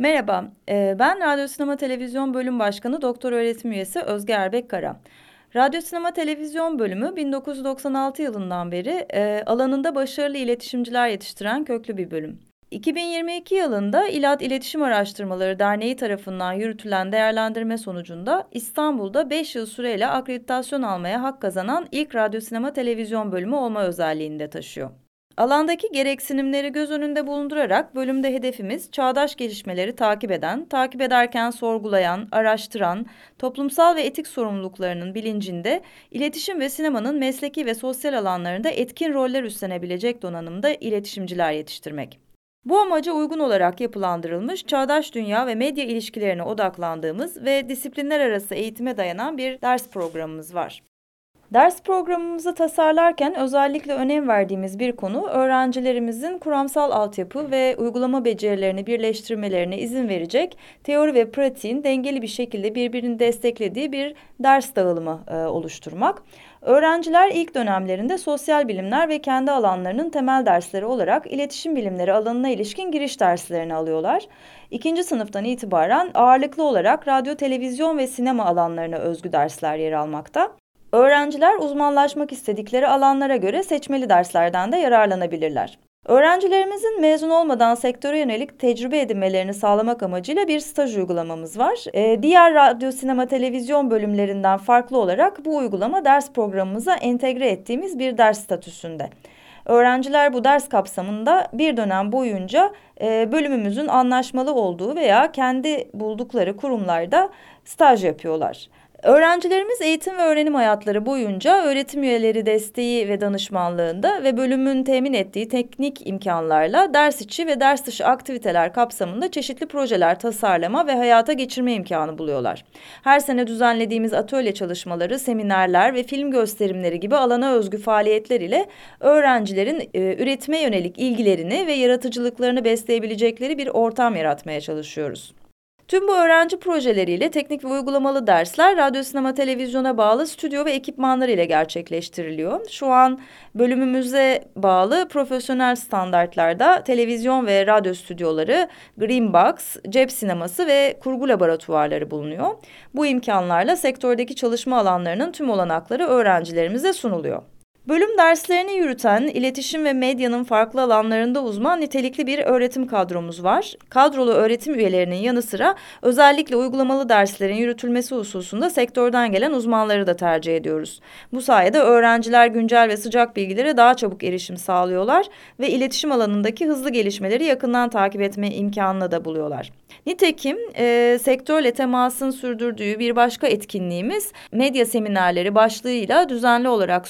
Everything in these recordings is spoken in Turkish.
Merhaba, e, ben Radyo Sinema Televizyon Bölüm Başkanı Doktor Öğretim Üyesi Özge Erbek Kara. Radyo Sinema Televizyon Bölümü 1996 yılından beri e, alanında başarılı iletişimciler yetiştiren köklü bir bölüm. 2022 yılında İLAD İletişim Araştırmaları Derneği tarafından yürütülen değerlendirme sonucunda İstanbul'da 5 yıl süreyle akreditasyon almaya hak kazanan ilk radyo sinema televizyon bölümü olma özelliğini de taşıyor. Alandaki gereksinimleri göz önünde bulundurarak bölümde hedefimiz çağdaş gelişmeleri takip eden, takip ederken sorgulayan, araştıran, toplumsal ve etik sorumluluklarının bilincinde iletişim ve sinemanın mesleki ve sosyal alanlarında etkin roller üstlenebilecek donanımda iletişimciler yetiştirmek. Bu amaca uygun olarak yapılandırılmış çağdaş dünya ve medya ilişkilerine odaklandığımız ve disiplinler arası eğitime dayanan bir ders programımız var. Ders programımızı tasarlarken özellikle önem verdiğimiz bir konu öğrencilerimizin kuramsal altyapı ve uygulama becerilerini birleştirmelerine izin verecek teori ve pratiğin dengeli bir şekilde birbirini desteklediği bir ders dağılımı e, oluşturmak. Öğrenciler ilk dönemlerinde sosyal bilimler ve kendi alanlarının temel dersleri olarak iletişim bilimleri alanına ilişkin giriş derslerini alıyorlar. İkinci sınıftan itibaren ağırlıklı olarak radyo, televizyon ve sinema alanlarına özgü dersler yer almakta. Öğrenciler uzmanlaşmak istedikleri alanlara göre seçmeli derslerden de yararlanabilirler. Öğrencilerimizin mezun olmadan sektöre yönelik tecrübe edinmelerini sağlamak amacıyla bir staj uygulamamız var. Ee, diğer radyo, sinema, televizyon bölümlerinden farklı olarak bu uygulama ders programımıza entegre ettiğimiz bir ders statüsünde. Öğrenciler bu ders kapsamında bir dönem boyunca e, bölümümüzün anlaşmalı olduğu veya kendi buldukları kurumlarda staj yapıyorlar. Öğrencilerimiz eğitim ve öğrenim hayatları boyunca öğretim üyeleri desteği ve danışmanlığında ve bölümün temin ettiği teknik imkanlarla ders içi ve ders dışı aktiviteler kapsamında çeşitli projeler tasarlama ve hayata geçirme imkanı buluyorlar. Her sene düzenlediğimiz atölye çalışmaları, seminerler ve film gösterimleri gibi alana özgü faaliyetler ile öğrencilerin e, üretime yönelik ilgilerini ve yaratıcılıklarını besleyebilecekleri bir ortam yaratmaya çalışıyoruz. Tüm bu öğrenci projeleriyle teknik ve uygulamalı dersler radyo, sinema, televizyona bağlı stüdyo ve ekipmanlar ile gerçekleştiriliyor. Şu an bölümümüze bağlı profesyonel standartlarda televizyon ve radyo stüdyoları, green box, cep sineması ve kurgu laboratuvarları bulunuyor. Bu imkanlarla sektördeki çalışma alanlarının tüm olanakları öğrencilerimize sunuluyor. Bölüm derslerini yürüten, iletişim ve medyanın farklı alanlarında uzman nitelikli bir öğretim kadromuz var. Kadrolu öğretim üyelerinin yanı sıra özellikle uygulamalı derslerin yürütülmesi hususunda sektörden gelen uzmanları da tercih ediyoruz. Bu sayede öğrenciler güncel ve sıcak bilgilere daha çabuk erişim sağlıyorlar ve iletişim alanındaki hızlı gelişmeleri yakından takip etme imkanını da buluyorlar. Nitekim e, sektörle temasın sürdürdüğü bir başka etkinliğimiz medya seminerleri başlığıyla düzenli olarak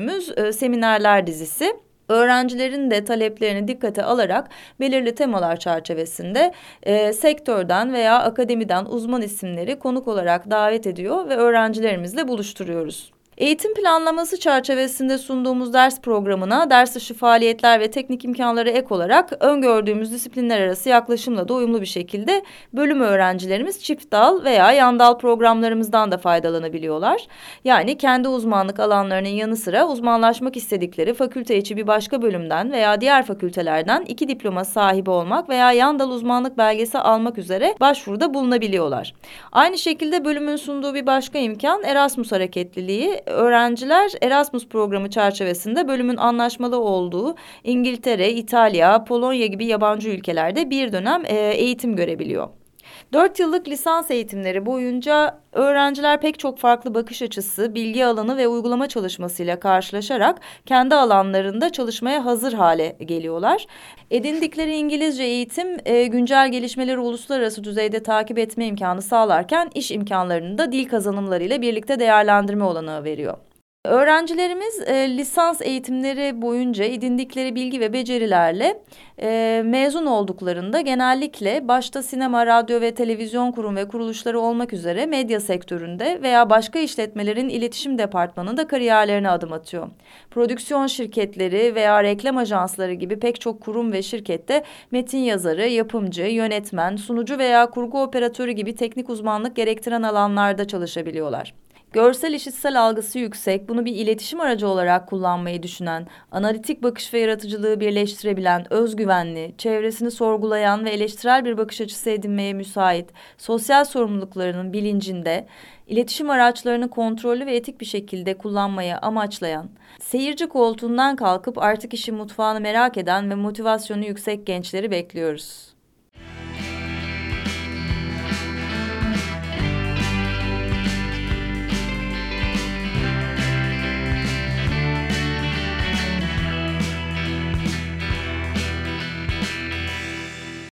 sürdürdüğümüz e, seminerler dizisi. Öğrencilerin de taleplerini dikkate alarak belirli temalar çerçevesinde e, sektörden veya akademiden uzman isimleri konuk olarak davet ediyor ve öğrencilerimizle buluşturuyoruz. Eğitim planlaması çerçevesinde sunduğumuz ders programına ders dışı faaliyetler ve teknik imkanları ek olarak öngördüğümüz disiplinler arası yaklaşımla da uyumlu bir şekilde bölüm öğrencilerimiz çift dal veya yan dal programlarımızdan da faydalanabiliyorlar. Yani kendi uzmanlık alanlarının yanı sıra uzmanlaşmak istedikleri fakülte içi bir başka bölümden veya diğer fakültelerden iki diploma sahibi olmak veya yan dal uzmanlık belgesi almak üzere başvuruda bulunabiliyorlar. Aynı şekilde bölümün sunduğu bir başka imkan Erasmus hareketliliği öğrenciler Erasmus programı çerçevesinde bölümün anlaşmalı olduğu İngiltere, İtalya, Polonya gibi yabancı ülkelerde bir dönem e, eğitim görebiliyor. Dört yıllık lisans eğitimleri boyunca öğrenciler pek çok farklı bakış açısı, bilgi alanı ve uygulama çalışmasıyla karşılaşarak kendi alanlarında çalışmaya hazır hale geliyorlar. Edindikleri İngilizce eğitim e, güncel gelişmeleri uluslararası düzeyde takip etme imkanı sağlarken iş imkanlarını da dil kazanımlarıyla birlikte değerlendirme olanağı veriyor. Öğrencilerimiz e, lisans eğitimleri boyunca edindikleri bilgi ve becerilerle e, mezun olduklarında genellikle başta sinema, radyo ve televizyon kurum ve kuruluşları olmak üzere medya sektöründe veya başka işletmelerin iletişim departmanında kariyerlerine adım atıyor. Prodüksiyon şirketleri veya reklam ajansları gibi pek çok kurum ve şirkette metin yazarı, yapımcı, yönetmen, sunucu veya kurgu operatörü gibi teknik uzmanlık gerektiren alanlarda çalışabiliyorlar. Görsel işitsel algısı yüksek, bunu bir iletişim aracı olarak kullanmayı düşünen, analitik bakış ve yaratıcılığı birleştirebilen, özgüvenli, çevresini sorgulayan ve eleştirel bir bakış açısı edinmeye müsait, sosyal sorumluluklarının bilincinde, iletişim araçlarını kontrollü ve etik bir şekilde kullanmaya amaçlayan, seyirci koltuğundan kalkıp artık işin mutfağını merak eden ve motivasyonu yüksek gençleri bekliyoruz.